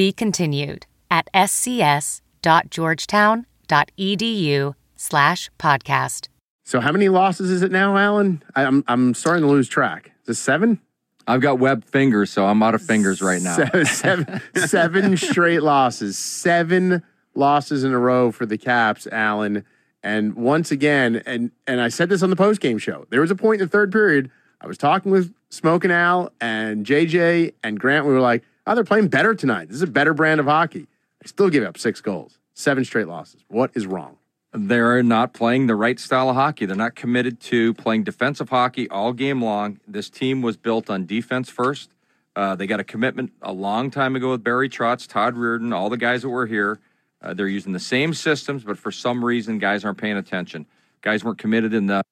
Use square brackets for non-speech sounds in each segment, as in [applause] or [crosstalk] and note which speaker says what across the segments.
Speaker 1: Be continued at scs.georgetown.edu slash podcast.
Speaker 2: So how many losses is it now, Alan? I, I'm I'm starting to lose track. Is it seven?
Speaker 3: I've got webbed fingers, so I'm out of fingers right now.
Speaker 2: Seven, [laughs] seven, seven straight losses. Seven losses in a row for the Caps, Alan. And once again, and and I said this on the post game show. There was a point in the third period. I was talking with Smoke and Al and JJ and Grant. We were like, "Oh, they're playing better tonight. This is a better brand of hockey." I still give up six goals, seven straight losses. What is wrong?
Speaker 3: They're not playing the right style of hockey. They're not committed to playing defensive hockey all game long. This team was built on defense first. Uh, they got a commitment a long time ago with Barry Trotz, Todd Reirden, all the guys that were here. Uh, they're using the same systems, but for some reason, guys aren't paying attention. Guys weren't committed in the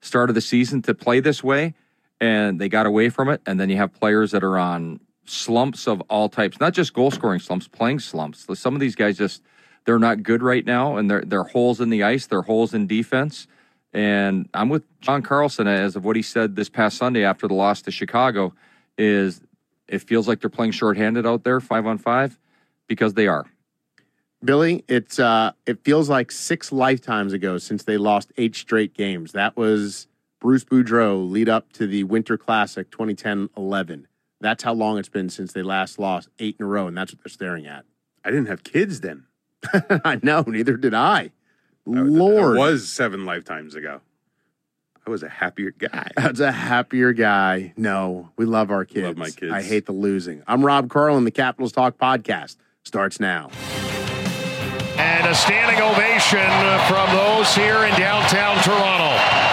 Speaker 3: start of the season to play this way, and they got away from it. And then you have players that are on slumps of all types, not just goal scoring slumps, playing slumps. Some of these guys just they're not good right now, and they're they're holes in the ice, they're holes in defense. And I'm with John Carlson as of what he said this past Sunday after the loss to Chicago. Is it feels like they're playing shorthanded out there, five on five, because they are.
Speaker 2: Billy, it's uh, it feels like six lifetimes ago since they lost eight straight games. That was Bruce Boudreau lead up to the Winter Classic 2010-11. That's how long it's been since they last lost eight in a row, and that's what they're staring at.
Speaker 4: I didn't have kids then. [laughs]
Speaker 2: I know, neither did I.
Speaker 4: I-
Speaker 2: Lord,
Speaker 4: It was seven lifetimes ago. I was a happier guy.
Speaker 2: That's a happier guy. No, we love our kids.
Speaker 4: Love my kids.
Speaker 2: I hate the losing. I'm Rob Carlin. The Capitals Talk podcast starts now.
Speaker 5: And a standing ovation from those here in downtown Toronto.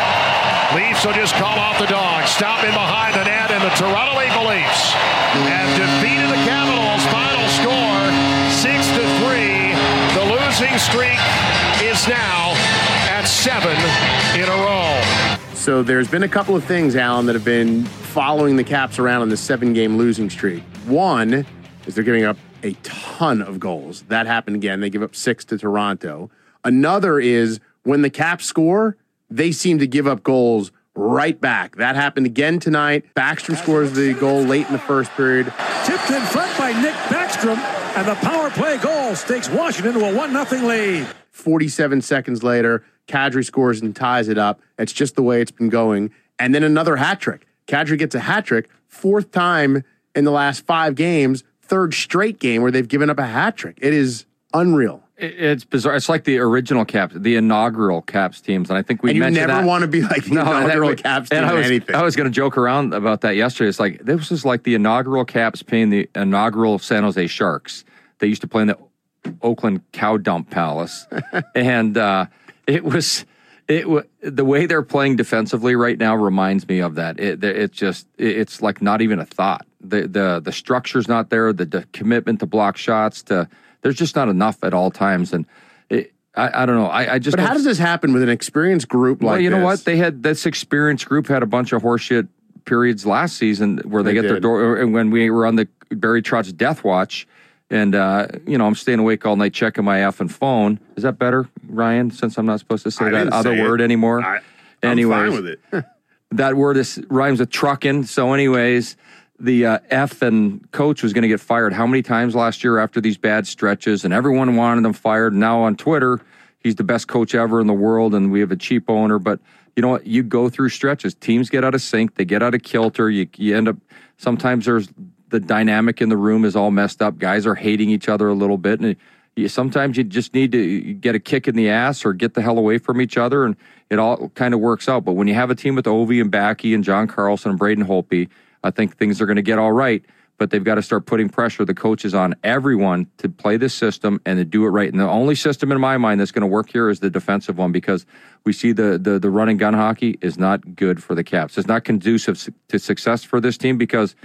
Speaker 5: Leafs will just call off the dog. Stop in behind the net, and the Toronto Maple Leafs have defeated the Capitals. Final score six to three. The losing streak is now at seven in a row.
Speaker 2: So there's been a couple of things, Alan, that have been following the Caps around on the seven game losing streak. One is they're giving up a ton of goals. That happened again. They give up six to Toronto. Another is when the Caps score, they seem to give up goals right back. That happened again tonight. Backstrom scores the goal late in the first period.
Speaker 6: Tipped in front by Nick Backstrom, and the power play goal stakes Washington to a 1 0 lead.
Speaker 2: 47 seconds later, Kadri scores and ties it up. It's just the way it's been going. And then another hat trick. Kadri gets a hat trick, fourth time in the last five games, third straight game where they've given up a hat trick. It is unreal.
Speaker 3: It- It's bizarre. It's like the original Caps, the inaugural Caps teams, and I think we
Speaker 2: and you never
Speaker 3: that.
Speaker 2: want to be like the
Speaker 3: No,
Speaker 2: inaugural
Speaker 3: that-
Speaker 2: Caps team
Speaker 3: I was,
Speaker 2: anything.
Speaker 3: I was going to joke around about that yesterday. It's like this was like the inaugural Caps playing the inaugural San Jose Sharks. They used to play in the Oakland Cow Dump Palace, [laughs] and uh, it was it wa- the way they're playing defensively right now reminds me of that. It, it's just it- it's like not even a thought. The the the structure's not there. The, the commitment to block shots. To there's just not enough at all times, and it, I I don't know. I, I just
Speaker 2: but how does this happen with an experienced group like
Speaker 3: well, you know
Speaker 2: this?
Speaker 3: what? They had this experienced group had a bunch of horseshit periods last season where they,
Speaker 2: They
Speaker 3: get their door. And when we were on the Barry Trotz death watch, and uh, you know I'm staying awake all night checking my effing phone. Is that better, Ryan? Since I'm not supposed to say
Speaker 4: I
Speaker 3: that other
Speaker 4: say it.
Speaker 3: word anymore.
Speaker 4: I,
Speaker 3: Anyways,
Speaker 4: fine with it.
Speaker 3: that word is rhymes with trucking. So, anyways, the uh, F and coach was going to get fired. How many times last year after these bad stretches, and everyone wanted him fired. Now on Twitter, he's the best coach ever in the world, and we have a cheap owner. But you know what? You go through stretches. Teams get out of sync. They get out of kilter. You you end up sometimes there's the dynamic in the room is all messed up. Guys are hating each other a little bit, and you, sometimes you just need to get a kick in the ass or get the hell away from each other, and it all kind of works out. But when you have a team with Ovi and Backy and John Carlson and Braden Holtby, I think things are going to get all right. But they've got to start putting pressure, the coaches, on everyone to play this system and to do it right. And the only system in my mind that's going to work here is the defensive one because we see the the the run and gun hockey is not good for the Caps. It's not conducive to success for this team because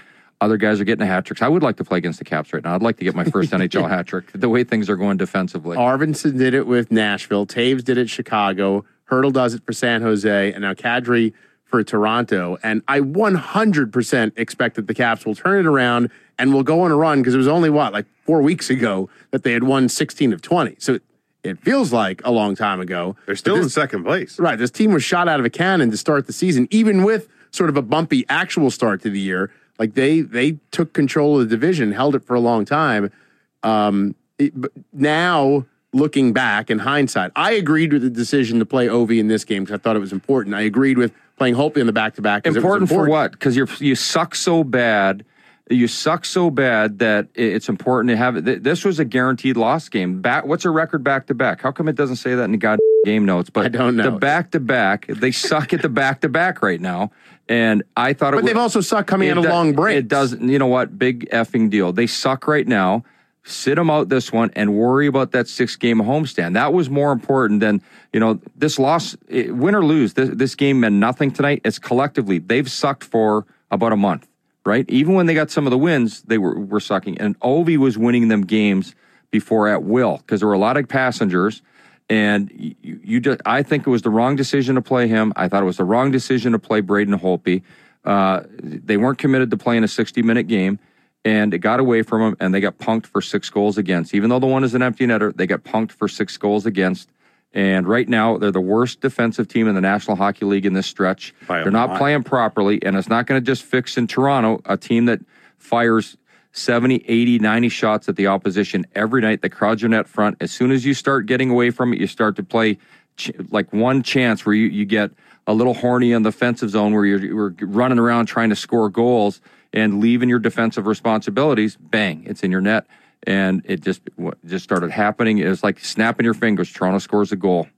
Speaker 3: Other guys are getting hat tricks. I would like to play against the Caps right now. I'd like to get my first [laughs] NHL hat trick. The way things are going defensively.
Speaker 2: Arvidsson did it with Nashville. Toews did it Chicago. Hertl does it for San Jose, and now Kadri for Toronto. And I 100% expect that the Caps will turn it around and will go on a run because it was only what like four weeks ago that they had won 16 of 20. So it feels like a long time ago.
Speaker 4: They're still
Speaker 2: But
Speaker 4: in second place.
Speaker 2: Right. This team was shot out of a cannon to start the season, even with sort of a bumpy actual start to the year. Like they they took control of the division, held it for a long time. Um, it- but now looking back in hindsight, I agreed with the decision to play Ovi in this game because I thought it was important. I agreed with playing Holtby in the back to back.
Speaker 3: important, for what? Because you you suck so bad. You suck so bad that it's important to have it. This was a guaranteed loss game. Back, what's a record back to back? How come it doesn't say that in the god [laughs] game notes? But
Speaker 2: I don't know.
Speaker 3: The back to back, they suck at the back to back right now. And I thought it
Speaker 2: But they've also sucked coming in
Speaker 3: a
Speaker 2: long break.
Speaker 3: It doesn't. You know what? Big effing deal. They suck right now. Sit them out this one and worry about that six game homestand. That was more important than you know this loss. It, win or lose, this, this game meant nothing tonight. It's collectively they've sucked for about a month, right? Even when they got some of the wins, they were were sucking. And Ovi was winning them games before at will because there were a lot of passengers. And you, you just, I think it was the wrong decision to play him. I thought it was the wrong decision to play Braden Holtby. Uh, they weren't committed to playing a 60 minute game, and it got away from them, and they got punked for six goals against. Even though the one is an empty netter, they got punked for six goals against. And right now, they're the worst defensive team in the National Hockey League in this stretch.
Speaker 4: By
Speaker 3: they're not
Speaker 4: lot.
Speaker 3: playing properly, and it's not going to just fix in Toronto, a team that fires 70, 80, 90 shots at the opposition every night. The crowds are net front. As soon as you start getting away from it, you start to play ch- like one chance where you, you get a little horny on the defensive zone where you're, you're running around trying to score goals and leaving your defensive responsibilities. Bang, it's in your net. And it just just started happening. It was like snapping your fingers. Toronto scores a goal.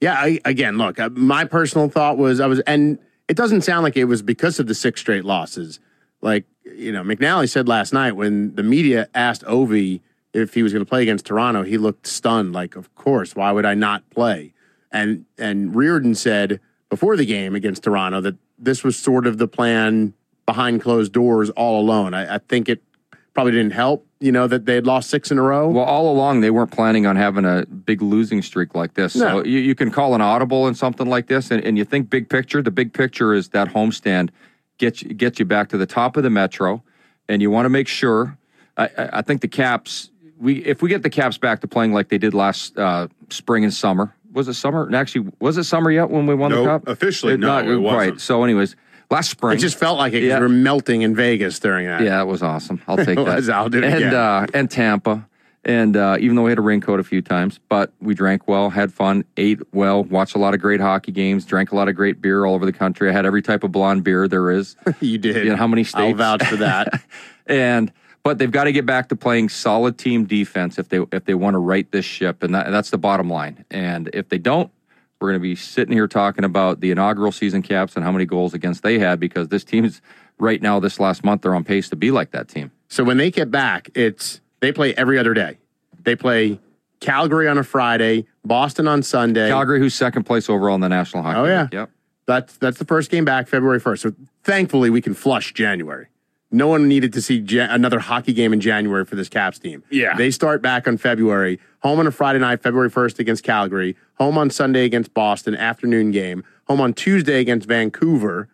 Speaker 2: Yeah, I, again, look, uh, my personal thought was I was, and it doesn't sound like it was because of the six straight losses. Like, you know, McNally said last night when the media asked Ovi if he was going to play against Toronto, he looked stunned. Like, of course, why would I not play? And and Reirden said before the game against Toronto that this was sort of the plan behind closed doors all alone. I, I think it probably didn't help, you know, that they had lost six in a row.
Speaker 3: Well, all along they weren't planning on having a big losing streak like this.
Speaker 2: No.
Speaker 3: So you, you can call an audible and something like this, and, and you think big picture. The big picture is that homestand gets you, gets you back to the top of the metro, and you want to make sure. I, I I think the Caps. We if we get the Caps back to playing like they did last uh, spring and summer. Was it summer? Actually, was it summer yet when we won the
Speaker 4: Nope,
Speaker 3: cup?
Speaker 4: officially, no, it
Speaker 3: Right.
Speaker 4: wasn't.
Speaker 3: So, anyways, last spring
Speaker 2: it just felt like it
Speaker 3: Yeah.
Speaker 2: we were melting in Vegas during that.
Speaker 3: yeah, it was awesome. I'll take [laughs] that.
Speaker 2: I'll do it
Speaker 3: and,
Speaker 2: again.
Speaker 3: Uh, and Tampa. And uh, even though we had a raincoat a few times, but we drank well, had fun, ate well, watched a lot of great hockey games, drank a lot of great beer all over the country. I had every type of blonde beer there is. [laughs]
Speaker 2: You did.
Speaker 3: You know, how many states?
Speaker 2: I'll vouch for that. [laughs]
Speaker 3: and but they've got to get back to playing solid team defense if they if they want to right this ship, and that, that's the bottom line. And if they don't, we're going to be sitting here talking about the inaugural season caps and how many goals against they had because this team's right now this last month they're on pace to be like that team.
Speaker 2: So when they get back, it's they play every other day. They play Calgary on a Friday, Boston on Sunday.
Speaker 3: Calgary, who's second place overall in the National Hockey
Speaker 2: Oh, yeah.
Speaker 3: League. Yep.
Speaker 2: That's that's the first game back, February first. So thankfully, we can flush January. No one needed to see ja- another hockey game in January for this Caps team.
Speaker 4: Yeah.
Speaker 2: they start back on February. Home on a Friday night, February first against Calgary. Home on Sunday against Boston, afternoon game. Home on Tuesday against Vancouver.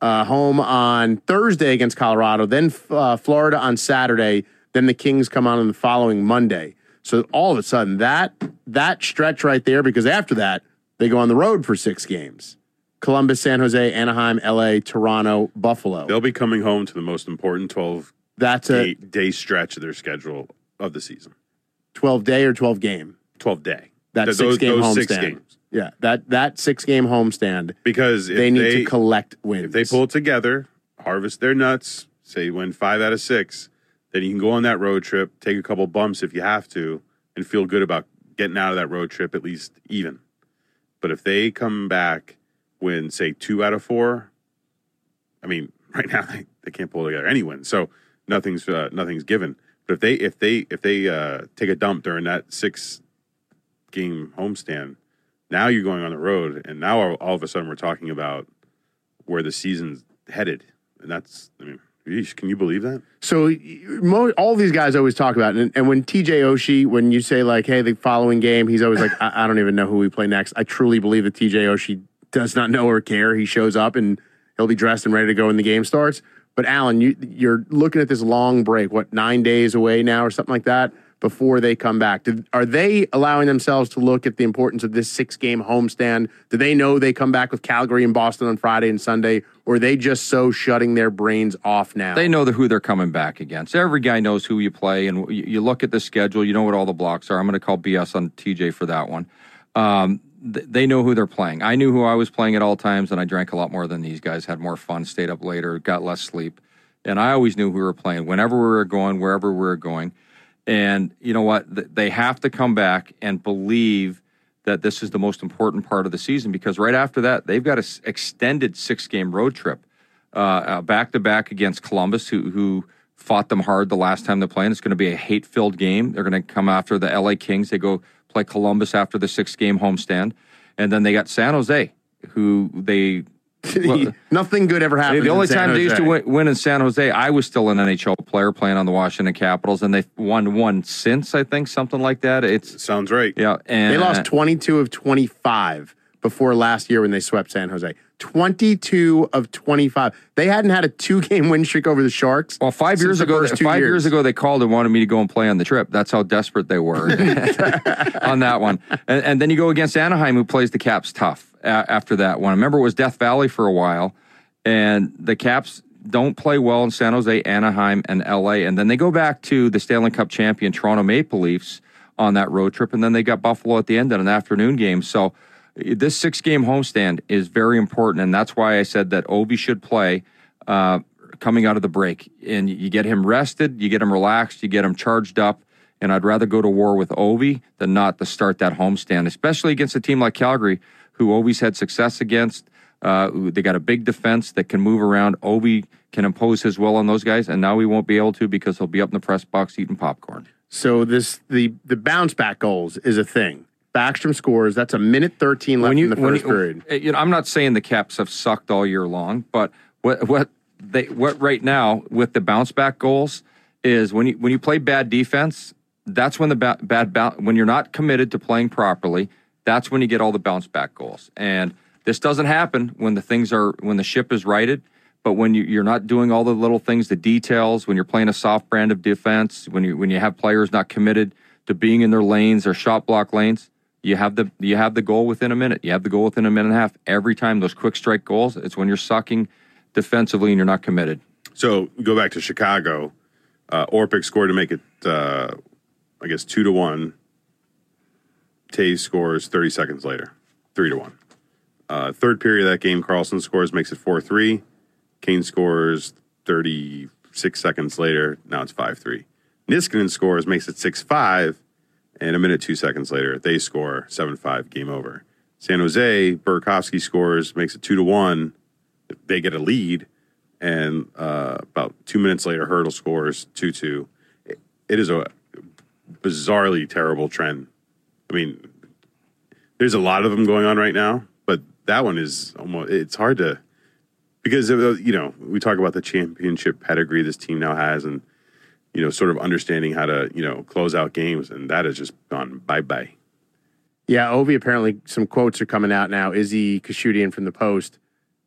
Speaker 2: Uh, home on Thursday against Colorado. Then uh, Florida on Saturday. Then the Kings come on on the following Monday. So all of a sudden, that that stretch right there, because after that they go on the road for six games. Columbus, San Jose, Anaheim, LA, Toronto, Buffalo.
Speaker 4: They'll be coming home to the most important 12
Speaker 2: That's a
Speaker 4: day, day stretch of their schedule of the season.
Speaker 2: 12 day or 12 game.
Speaker 4: 12 day.
Speaker 2: That
Speaker 4: Th-
Speaker 2: six game
Speaker 4: those
Speaker 2: homestand.
Speaker 4: six games.
Speaker 2: Yeah, that that six game homestand.
Speaker 4: Because if
Speaker 2: They need
Speaker 4: they,
Speaker 2: to collect wins.
Speaker 4: if they pull together, harvest their nuts, say win five out of six, then you can go on that road trip, take a couple bumps if you have to, and feel good about getting out of that road trip at least even. But if they come back, win say two out of four, I mean, [laughs] right now they, they can't pull together any win, so nothing's uh, nothing's given. But if they if they if they uh, take a dump during that six game homestand, now you're going on the road, and now all, all of a sudden we're talking about where the season's headed, and that's I mean Yeesh, can you believe that?
Speaker 2: So mo- all these guys always talk about, and, and when TJ Oshie, when you say like, "Hey, the following game," he's always like, [laughs] I, "I don't even know who we play next." I truly believe that TJ Oshie does not know or care. He shows up and he'll be dressed and ready to go when the game starts. But Alan, you, you're looking at this long break, what nine days away now or something like that before they come back. Did, are they allowing themselves to look at the importance of this six game homestand? Do they know they come back with Calgary and Boston on Friday and Sunday, or are they just so shutting their brains off now?
Speaker 3: They know the, who they're coming back against. Every guy knows who you play, and you, you look at the schedule. You know what all the blocks are. I'm going to call BS on TJ for that one. Um, th- they know who they're playing. I knew who I was playing at all times, and I drank a lot more than these guys. Had more fun, stayed up later, got less sleep, and I always knew who we were playing. Whenever we were going, wherever we were going, and you know what? Th- They have to come back and believe that this is the most important part of the season because right after that, they've got an extended six game road trip back to back against Columbus, who, who fought them hard the last time they played. It's going to be a hate filled game. They're going to come after the LA Kings. They go play Columbus after the six game homestand. And then they got San Jose, who they [laughs] well,
Speaker 2: Nothing good ever happened.
Speaker 3: the only time they used to win, win in San Jose, I was still an NHL player playing on the Washington Capitals, and they've won one since, I think, something like that. It's
Speaker 4: Sounds right.
Speaker 3: yeah, and
Speaker 2: They lost 22 of 25 before last year when they swept San Jose. 22 of 25. They hadn't had a two game win streak over the Sharks.
Speaker 3: Well, five years ago, five years. ago, they called and wanted me to go and play on the trip. That's how desperate they were [laughs] on that one. And, and then you go against Anaheim, who plays the Caps tough after that one. I remember it was Death Valley for a while, and the Caps don't play well in San Jose, Anaheim, and LA. And then they go back to the Stanley Cup champion Toronto Maple Leafs on that road trip, and then they got Buffalo at the end in an afternoon game. So this six game homestand is very important, and that's why I said that Ovi should play uh, coming out of the break. And you get him rested, you get him relaxed, you get him charged up. And I'd rather go to war with Ovi than not to start that homestand, especially against a team like Calgary, who Ovi's had success against. Uh, they got a big defense that can move around. Ovi can impose his will on those guys, and now he won't be able to because he'll be up in the press box eating popcorn.
Speaker 2: So this the the bounce back goals is a thing. Backstrom scores. That's a minute 13 left in the first period.
Speaker 3: uh, You know, I'm not saying the Caps have sucked all year long, but what what they what right now with the bounce back goals is when you when you play bad defense, that's when the ba- bad bou- when you're not committed to playing properly, that's when you get all the bounce back goals. And this doesn't happen when the things are when the ship is righted. But when you, you're not doing all the little things, the details, when you're playing a soft brand of defense, when you when you have players not committed to being in their lanes or shot block lanes, you have the you have the goal within a minute. You have the goal within a minute and a half every time. Those quick strike goals. It's when you're sucking defensively and you're not committed.
Speaker 4: So go back to Chicago. Uh, Orpik scored to make it, uh, I guess, two to one. Toews scores 30 seconds later, three to one. Uh, third period of that game, Carlson scores, makes it 4 3. Kane scores 36 seconds later. Now it's 5 3. Niskanen scores, makes it 6 5. And a minute, two seconds later, they score 7 5, game over. San Jose, Burakovsky scores, makes it 2 to 1. They get a lead. And uh, about two minutes later, Hertl scores 2 2. It is a bizarrely terrible trend. I mean, there's a lot of them going on right now, but that one is almost, it's hard to, because, you know, we talk about the championship pedigree this team now has and, you know, sort of understanding how to, you know, close out games, and that has just gone bye bye.
Speaker 2: Yeah, Ovi apparently some quotes are coming out now. Izzy Khurshudyan from the Post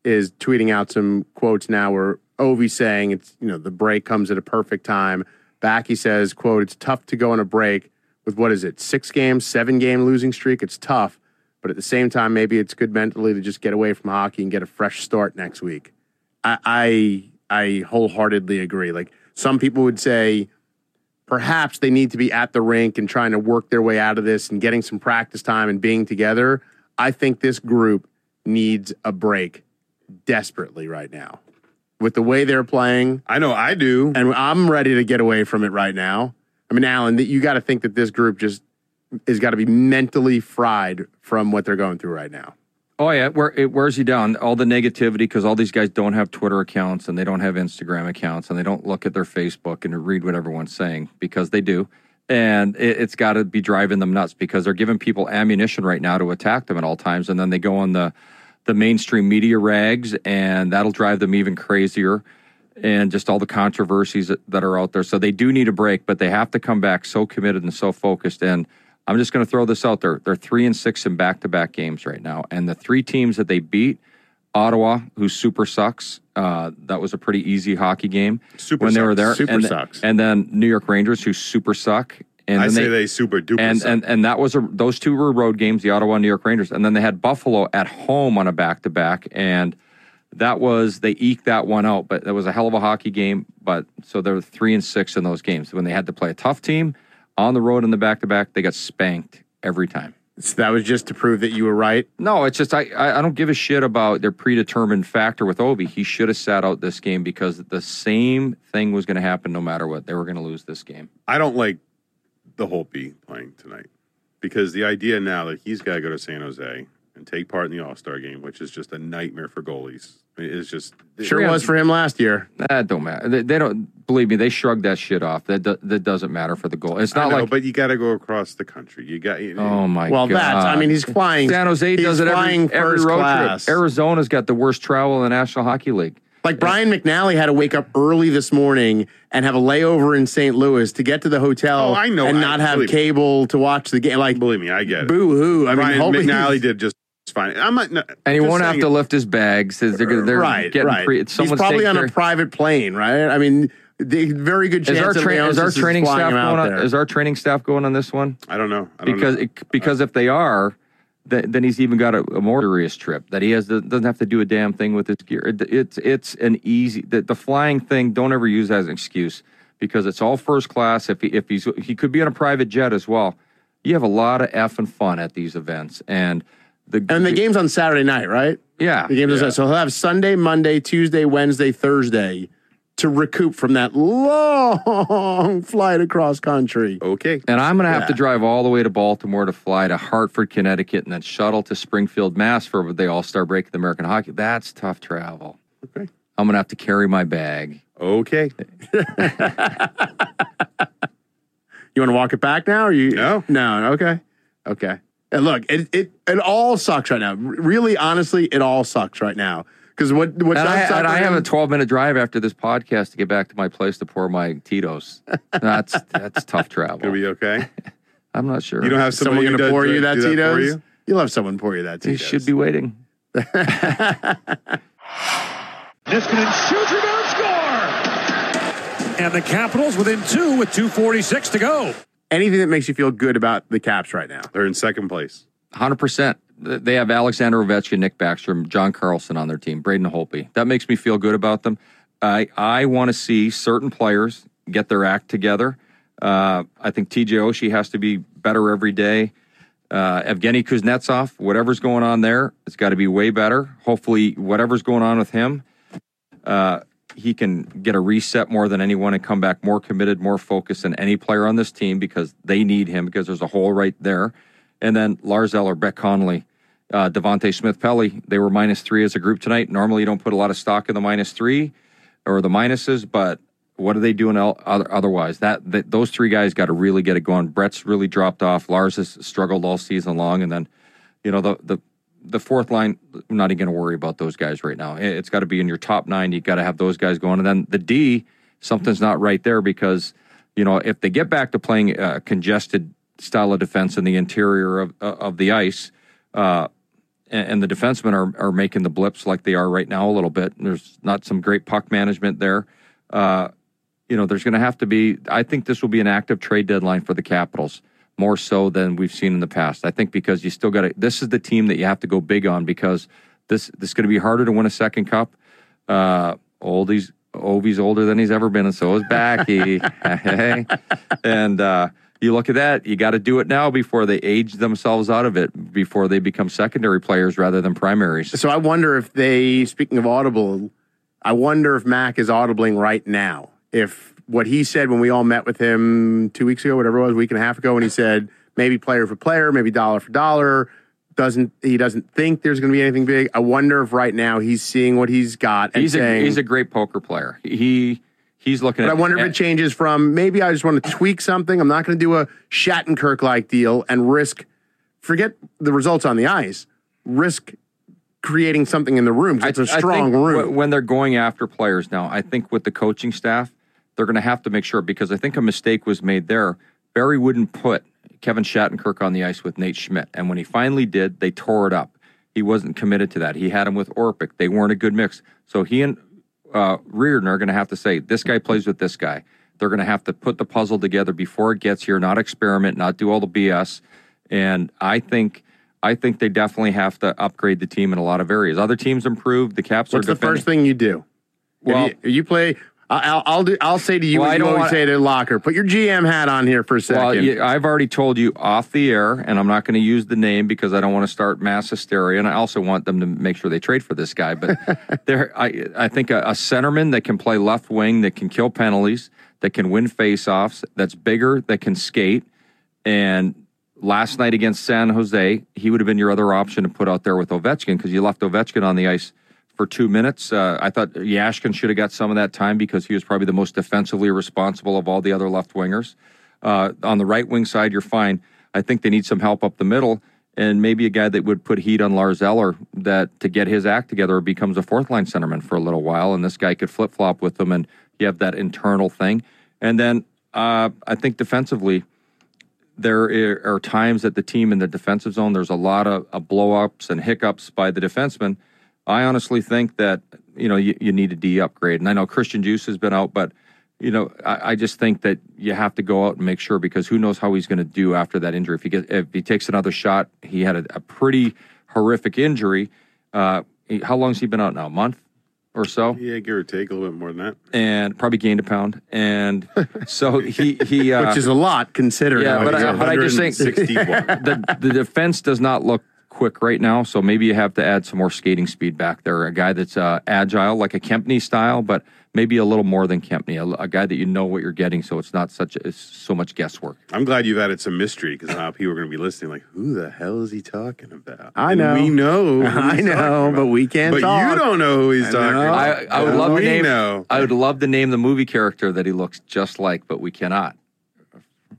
Speaker 2: is tweeting out some quotes now where Ovi saying it's you know the break comes at a perfect time. Back he says, quote, it's tough to go on a break with what is it, six games, seven game losing streak. It's tough. But at the same time, maybe it's good mentally to just get away from hockey and get a fresh start next week. I I, I wholeheartedly agree. Like some people would say, perhaps they need to be at the rink and trying to work their way out of this and getting some practice time and being together. I think this group needs a break desperately right now with the way they're playing.
Speaker 4: I know I do.
Speaker 2: And I'm ready to get away from it right now. I mean, Alan, you got to think that this group just is got to be mentally fried from what they're going through right now.
Speaker 3: Oh yeah, where it wears you down. All the negativity because all these guys don't have Twitter accounts and they don't have Instagram accounts and they don't look at their Facebook and read what everyone's saying because they do, and it, it's got to be driving them nuts because they're giving people ammunition right now to attack them at all times, and then they go on the the mainstream media rags and that'll drive them even crazier. and just all the controversies that, that are out there. So they do need a break, but they have to come back so committed and so focused. And I'm just going to throw this out there: they're three and six in back-to-back games right now, and the three teams that they beat. Ottawa, who super sucks. Uh, that was a pretty easy hockey game
Speaker 4: Super
Speaker 3: when they were there.
Speaker 2: Super
Speaker 3: and,
Speaker 2: sucks.
Speaker 3: And then New York Rangers, who super suck. And
Speaker 4: I say they, super duper.
Speaker 3: and,
Speaker 4: suck.
Speaker 3: and and that was a those two were road games, the Ottawa and New York Rangers, and then they had Buffalo at home on a back to back, and that was they eked that one out. But that was a hell of a hockey game. But so they were three and six in those games. When they had to play a tough team on the road in the back to back, they got spanked every time.
Speaker 2: So that was just to prove that you were right.
Speaker 3: No, it's just I, I don't give a shit about their predetermined factor with Ovi. He should have sat out this game because the same thing was going to happen no matter what. They were going to lose this game.
Speaker 4: I don't like the Holtby playing tonight because the idea now that he's got to go to San Jose and take part in the All Star game, which is just a nightmare for goalies. It's just
Speaker 2: Sure
Speaker 3: Yeah.
Speaker 2: was for him last year.
Speaker 3: That don't matter. They, they don't believe me. They shrug that shit off. That do, that doesn't matter for the goal. It's
Speaker 4: I
Speaker 3: not
Speaker 4: know,
Speaker 3: like
Speaker 4: but you got to go across the country. You got.
Speaker 3: oh my
Speaker 2: Well,
Speaker 3: god.
Speaker 2: Well, that's. I mean, he's flying.
Speaker 3: San Jose
Speaker 2: he's
Speaker 3: does it every, every road
Speaker 2: class.
Speaker 3: trip. Arizona's got the worst travel in the National Hockey League.
Speaker 2: Like Brian McNally had to wake up early this morning and have a layover in St. Louis to get to the hotel.
Speaker 4: Oh, I know.
Speaker 2: and
Speaker 4: I-
Speaker 2: not have
Speaker 4: believe me.
Speaker 2: cable to watch the game. Like
Speaker 4: Believe me, I get it.
Speaker 2: boo hoo. I
Speaker 4: Brian
Speaker 2: mean, Holtby-
Speaker 4: McNally [laughs] did just fine. I'm not. No,
Speaker 3: And he won't have to
Speaker 4: it-
Speaker 3: lift his bags. They're, they're
Speaker 2: right,
Speaker 3: getting
Speaker 2: right.
Speaker 3: Pre,
Speaker 2: He's probably on a private plane, right? I mean, the very good chance
Speaker 3: Is our, tra- is our training staff going on?
Speaker 2: there.
Speaker 3: Is our training staff going on this one?
Speaker 4: I don't know. I don't
Speaker 3: Because
Speaker 4: know.
Speaker 3: it, because if they are, then, then he's even got a, a more serious trip that he has to, doesn't have to do a damn thing with his gear. It, it's it's an easy the, the flying thing. Don't ever use that as an excuse because it's all first class. If he if he's he could be on a private jet as well. You have a lot of f and fun at these events and the
Speaker 2: and the game's on Saturday night, right?
Speaker 3: yeah
Speaker 2: The game's on Saturday. So he'll have Sunday, Monday, Tuesday, Wednesday, Thursday to recoup from that long [laughs] flight across country.
Speaker 4: okay.
Speaker 3: And I'm going to have
Speaker 2: Yeah.
Speaker 3: to drive all the way to Baltimore to fly to Hartford, Connecticut, and then shuttle to Springfield, Mass for the All Star break of the American Hockey. That's tough travel.
Speaker 4: Okay.
Speaker 3: I'm going to have to carry my bag.
Speaker 4: Okay. [laughs]
Speaker 2: You want to walk it back now? Or you
Speaker 4: No.
Speaker 2: no. Okay, okay. And look, it it it all sucks right now. Really, honestly, it all sucks right now. Because what what
Speaker 3: And I, and
Speaker 2: for
Speaker 3: I have
Speaker 2: him-
Speaker 3: a 12 minute drive after this podcast to get back to my place to pour my Tito's. That's [laughs] that's tough travel.
Speaker 4: Gonna be okay. [laughs]
Speaker 3: I'm not sure.
Speaker 4: You don't have
Speaker 2: someone going to
Speaker 4: who
Speaker 2: pour you that
Speaker 4: do for
Speaker 2: Tito's.
Speaker 4: you?
Speaker 2: You'll have someone pour you that
Speaker 3: He
Speaker 2: Tito's.
Speaker 3: should be waiting.
Speaker 6: Niskanen shoots, rebound, score! And the Capitals within two with 2.46 to go.
Speaker 2: Anything that makes you feel good about the Caps right now.
Speaker 4: They're in second place.
Speaker 3: Hundred percent. They have Alexander Ovechkin, Nick Backstrom, John Carlson on their team, Braden Holtby. That makes me feel good about them. I I want to see certain players get their act together. Uh, I think TJ Oshie has to be better every day. Uh, Evgeny Kuznetsov, whatever's going on there, it's got to be way better. Hopefully, whatever's going on with him, uh, he can get a reset more than anyone and come back more committed, more focused than any player on this team because they need him because there's a hole right there. And then Lars Eller, Brett Connolly, uh, Devante Smith Pelly, they were minus three as a group tonight. Normally, you don't put a lot of stock in the minus three or the minuses, but what are they doing el- other, otherwise? That, that those three guys got to really get it going. Brett's really dropped off. Lars has struggled all season long, and then you know the the the fourth line. I'm not even going to worry about those guys right now. It- It's got to be in your top nine. You got to have those guys going, and then the D. Something's not right there because you know if they get back to playing a congested style of defense in the interior of of the ice. Uh, and and the defensemen are, are making the blips like they are right now a little bit. There's not some great puck management there. Uh, you know, there's going to have to be. I think this will be an active trade deadline for the Capitals more so than we've seen in the past. I think because you still got to. This is the team that you have to go big on because this this is going to be harder to win a second cup. Uh, Oldie's Ovi's older than he's ever been, and so is Backy. [laughs] and uh, you look at that, you got to do it now before they age themselves out of it, before they become secondary players rather than primaries.
Speaker 2: So I wonder if they, speaking of audible, I wonder if Mac is audibling right now. If what he said when we all met with him two weeks ago, whatever it was, a week and a half ago, and he said maybe player for player, maybe dollar for dollar, doesn't he doesn't think there's going to be anything big. I wonder if right now he's seeing what he's got and
Speaker 3: He's a
Speaker 2: saying.
Speaker 3: he's a great poker player. He he's looking
Speaker 2: but
Speaker 3: at.
Speaker 2: I wonder if it changes from maybe I just want to tweak something. I'm not going to do a Shattenkirk like deal and risk, forget the results on the ice, risk creating something in the room. It's a strong room.
Speaker 3: wh- When they're going after players now, I think with the coaching staff, they're going to have to make sure because I think a mistake was made there. Barry wouldn't put Kevin Shattenkirk on the ice with Nate Schmidt, and when he finally did, they tore it up. He wasn't committed to that. He had him with Orpik. They weren't a good mix. So he and uh, Reirden are going to have to say, this guy plays with this guy. They're going to have to put the puzzle together before it gets here, not experiment, not do all the BS. And I think I think they definitely have to upgrade the team in a lot of areas. Other teams improved. The Caps
Speaker 2: What's
Speaker 3: are What's
Speaker 2: the first thing you do?
Speaker 3: Well-
Speaker 2: you, you play. I- I'll, I'll do. I'll say to you
Speaker 3: Well,
Speaker 2: what
Speaker 3: I
Speaker 2: you always
Speaker 3: want-
Speaker 2: say to Locker. Put your GM hat on here for a second.
Speaker 3: Well, you, I've already told you off the air, and I'm not going to use the name because I don't want to start mass hysteria, and I also want them to make sure they trade for this guy. But [laughs] there, I, I think a, a centerman that can play left wing, that can kill penalties, that can win faceoffs, that's bigger, that can skate, and last night against San Jose, he would have been your other option to put out there with Ovechkin because you left Ovechkin on the ice for two minutes. Uh, I thought Jaskin should have got some of that time because he was probably the most defensively responsible of all the other left wingers. Uh, on the right wing side, you're fine. I think they need some help up the middle, and maybe a guy that would put heat on Lars Eller that to get his act together becomes a fourth line centerman for a little while, and this guy could flip flop with them, and you have that internal thing. And then uh, I think defensively, there are times that the team in the defensive zone, there's a lot of, of blow ups and hiccups by the defensemen. I honestly think that, you know, you, you need a D upgrade. And I know Christian Djoos has been out, but, you know, I, I just think that you have to go out and make sure because who knows how he's going to do after that injury. If he gets, if he takes another shot, he had a, a pretty horrific injury. Uh, he- how long's he been out now? A month or so?
Speaker 4: Yeah, give or take a little bit more than that.
Speaker 3: And probably gained a pound. And so he, he, [laughs] uh,
Speaker 2: which is a lot considering.
Speaker 3: Yeah, but I- but I just think- [laughs]
Speaker 4: 161.
Speaker 3: the the defense does not look quick right now, so maybe you have to add some more skating speed back there. A guy that's uh, agile, like a Kempny style, but maybe a little more than Kempny. A, a guy that you know what you're getting, so it's not such it's so much guesswork.
Speaker 4: I'm glad you've added some mystery because now people are going to be listening. Like, who the hell is he talking about?
Speaker 2: I
Speaker 4: And
Speaker 2: know.
Speaker 4: we know. who [laughs]
Speaker 2: I
Speaker 4: he's
Speaker 2: know, but we can't
Speaker 4: But
Speaker 2: talk.
Speaker 4: you don't know who he's
Speaker 2: I
Speaker 4: talking
Speaker 2: know.
Speaker 4: about.
Speaker 3: I, I would
Speaker 4: But
Speaker 3: love to name.
Speaker 4: know.
Speaker 3: I would love to name the movie character that he looks just like, but we cannot.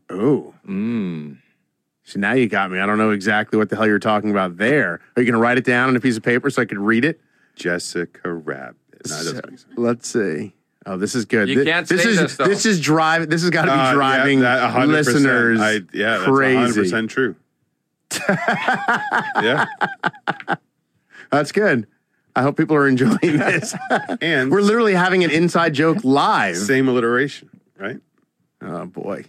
Speaker 2: Oh.
Speaker 3: Mm.
Speaker 2: So now you got me. I don't know exactly what the hell you're talking about there. Are you going to write it down on a piece of paper so I could read it?
Speaker 4: Jessica Rabbit. No, that doesn't make sense.
Speaker 2: Let's see. Oh, this is good.
Speaker 3: You
Speaker 2: Thi-
Speaker 3: can't
Speaker 2: this
Speaker 3: say
Speaker 2: is
Speaker 3: this, though.
Speaker 2: this is drive. This has got to be
Speaker 4: Uh, yeah,
Speaker 2: driving
Speaker 4: that 100%.
Speaker 2: listeners
Speaker 4: I, yeah,
Speaker 2: crazy.
Speaker 4: 100% true. [laughs] yeah.
Speaker 2: That's good. I hope people are enjoying this. [laughs]
Speaker 4: And
Speaker 2: We're literally having an inside joke live.
Speaker 4: same alliteration, right?
Speaker 2: Oh boy.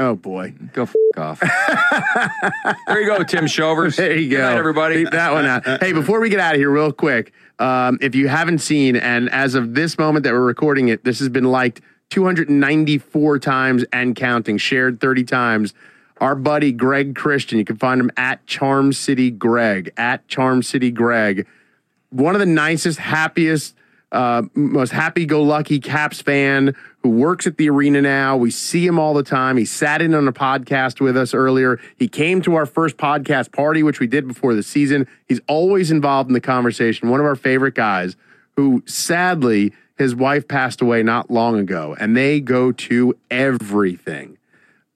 Speaker 2: Oh boy.
Speaker 3: Go f- off. [laughs] there you go, Tim Shovers.
Speaker 2: There you go.
Speaker 3: night, everybody.
Speaker 2: Beep that one out. hey, before we get out of here, real quick, um, if you haven't seen, and as of this moment that we're recording it, this has been liked 294 times and counting, shared 30 times. Our buddy Greg Christian, you can find him at Charm City Greg, at Charm City Greg. One of the nicest, happiest, uh, most happy-go-lucky Caps fan who works at the arena now. We see him all the time. He sat in on a podcast with us earlier. He came to our first podcast party, which we did before the season. He's always involved in the conversation. One of our favorite guys who sadly his wife passed away not long ago, and they go to everything.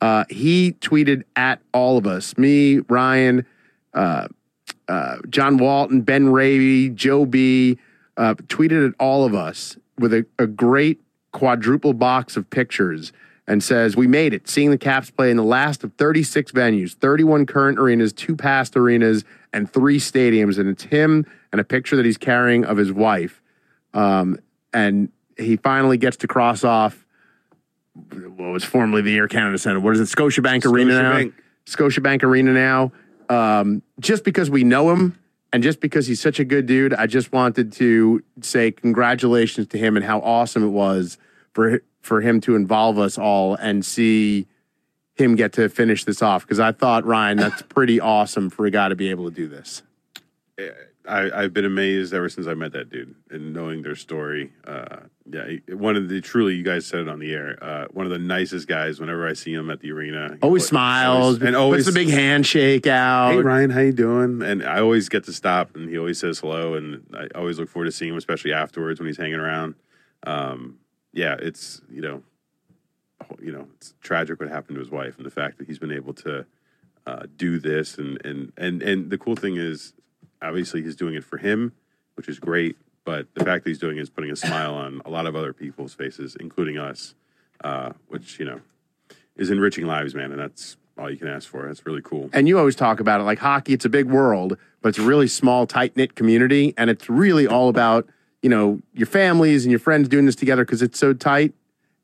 Speaker 2: Uh, he tweeted at all of us, me, Ryan, uh, uh, John Walton, Ben Raby, Joe B, uh, tweeted at all of us with a, a great quadruple box of pictures and says, We made it, seeing the Caps play in the last of 36 venues, 31 current arenas, two past arenas, and three stadiums. And it's him and a picture that he's carrying of his wife. Um, and he finally gets to cross off what was formerly the Air Canada Center. What is it? Scotiabank Arena now.
Speaker 4: Scotiabank.
Speaker 2: Scotiabank Arena now. Um, just because we know him and just because he's such a good dude, I just wanted to say congratulations to him and how awesome it was for for him to involve us all and see him get to finish this off. Because I thought Ryan, that's pretty awesome for a guy to be able to do this.
Speaker 4: I, I've been amazed ever since I met that dude and knowing their story. Uh, yeah, one of the truly, you guys said it on the air. Uh, one of the nicest guys. Whenever I see him at the arena,
Speaker 2: Always smiles
Speaker 4: and always
Speaker 2: puts the big handshake out.
Speaker 4: Hey Ryan, how you doing? And I always get to stop, and he always says hello, and I always look forward to seeing him, especially afterwards when he's hanging around. Um, yeah, it's you know, you know, it's tragic what happened to his wife, and the fact that he's been able to uh, do this, and and and and the cool thing is, obviously he's doing it for him, which is great. But the fact that he's doing it is putting a smile on a lot of other people's faces, including us, uh, which you know is enriching lives, man. And that's all you can ask for. That's really cool.
Speaker 2: And you always talk about it like hockey, it's a big world, but it's a really small, tight knit community. And it's really all about, you know, your families and your friends doing this together because it's so tight.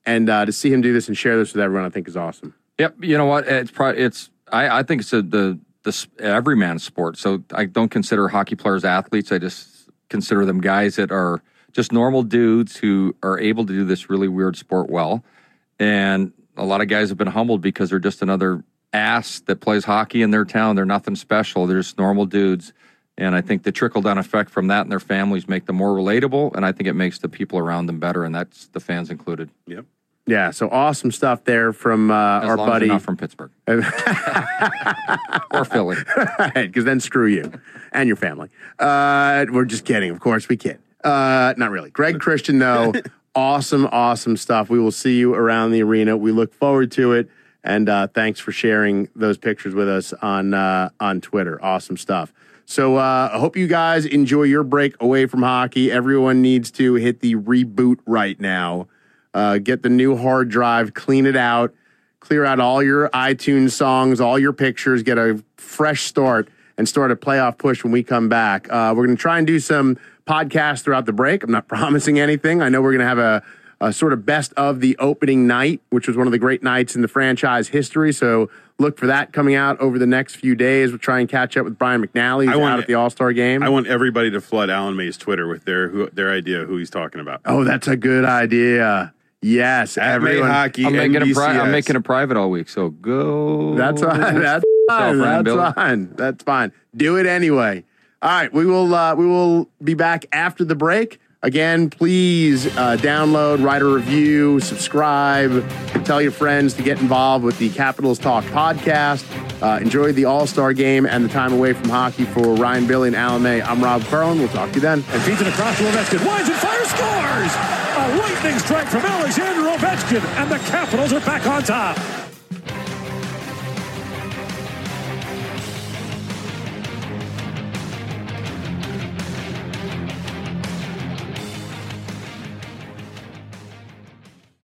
Speaker 2: And uh, to see him do this and share this with everyone, I think is awesome.
Speaker 3: Yep. You know what? It's probably it's. I, I think it's a, the the s- everyman sport. So I don't consider hockey players athletes. I just consider them guys that are just normal dudes who are able to do this really weird sport well. And a lot of guys have been humbled because they're just another ass that plays hockey in their town. They're nothing special. They're just normal dudes. And I think the trickle down effect from that and their families make them more relatable. And I think it makes the people around them better. And that's the fans included.
Speaker 4: Yep.
Speaker 2: Yeah. So awesome stuff there from uh, our buddy.
Speaker 3: not from Pittsburgh [laughs] or Philly.
Speaker 2: because then screw you and your family. Uh, we're just kidding. Of course, we kid. Uh, not really. Greg Christian, though, [laughs] awesome, awesome stuff. We will see you around the arena. We look forward to it. And uh, thanks for sharing those pictures with us on uh, on Twitter. Awesome stuff. So uh, I hope you guys enjoy your break away from hockey. Everyone needs to hit the reboot right now. Uh, get the new hard drive, clean it out, clear out all your iTunes songs, all your pictures, get a fresh start, and start a playoff push when we come back. Uh, we're going to try and do some podcasts throughout the break. I'm not [laughs] promising anything. I know we're going to have a, a sort of best of the opening night, which was one of the great nights in the franchise history. So look for that coming out over the next few days. We'll try and catch up with Brian McNally, who's
Speaker 4: I want-
Speaker 2: out at the All Star game.
Speaker 4: I want everybody to flood Alan May's Twitter with their who, their idea of who he's talking about.
Speaker 2: oh, that's a good idea. Yes, everyone.
Speaker 4: Hockey,
Speaker 3: I'm making, a pri- I'm making a private all week, so go.
Speaker 2: That's fine. That's fine. That's fine. That's fine. Do it anyway. All right, we will. Uh, we will be back after the break. Again, please uh, download, write a review, subscribe, tell your friends to get involved with the Capitals Talk podcast. Uh, enjoy the All Star game and the time away from hockey for Ryan Billy and Alan May. I'm Rob Carlin. We'll talk to you then.
Speaker 6: And feeds it across to Ovechkin. Winds and fires, scores! A lightning strike from Alexander Ovechkin, and the Capitals are back on top.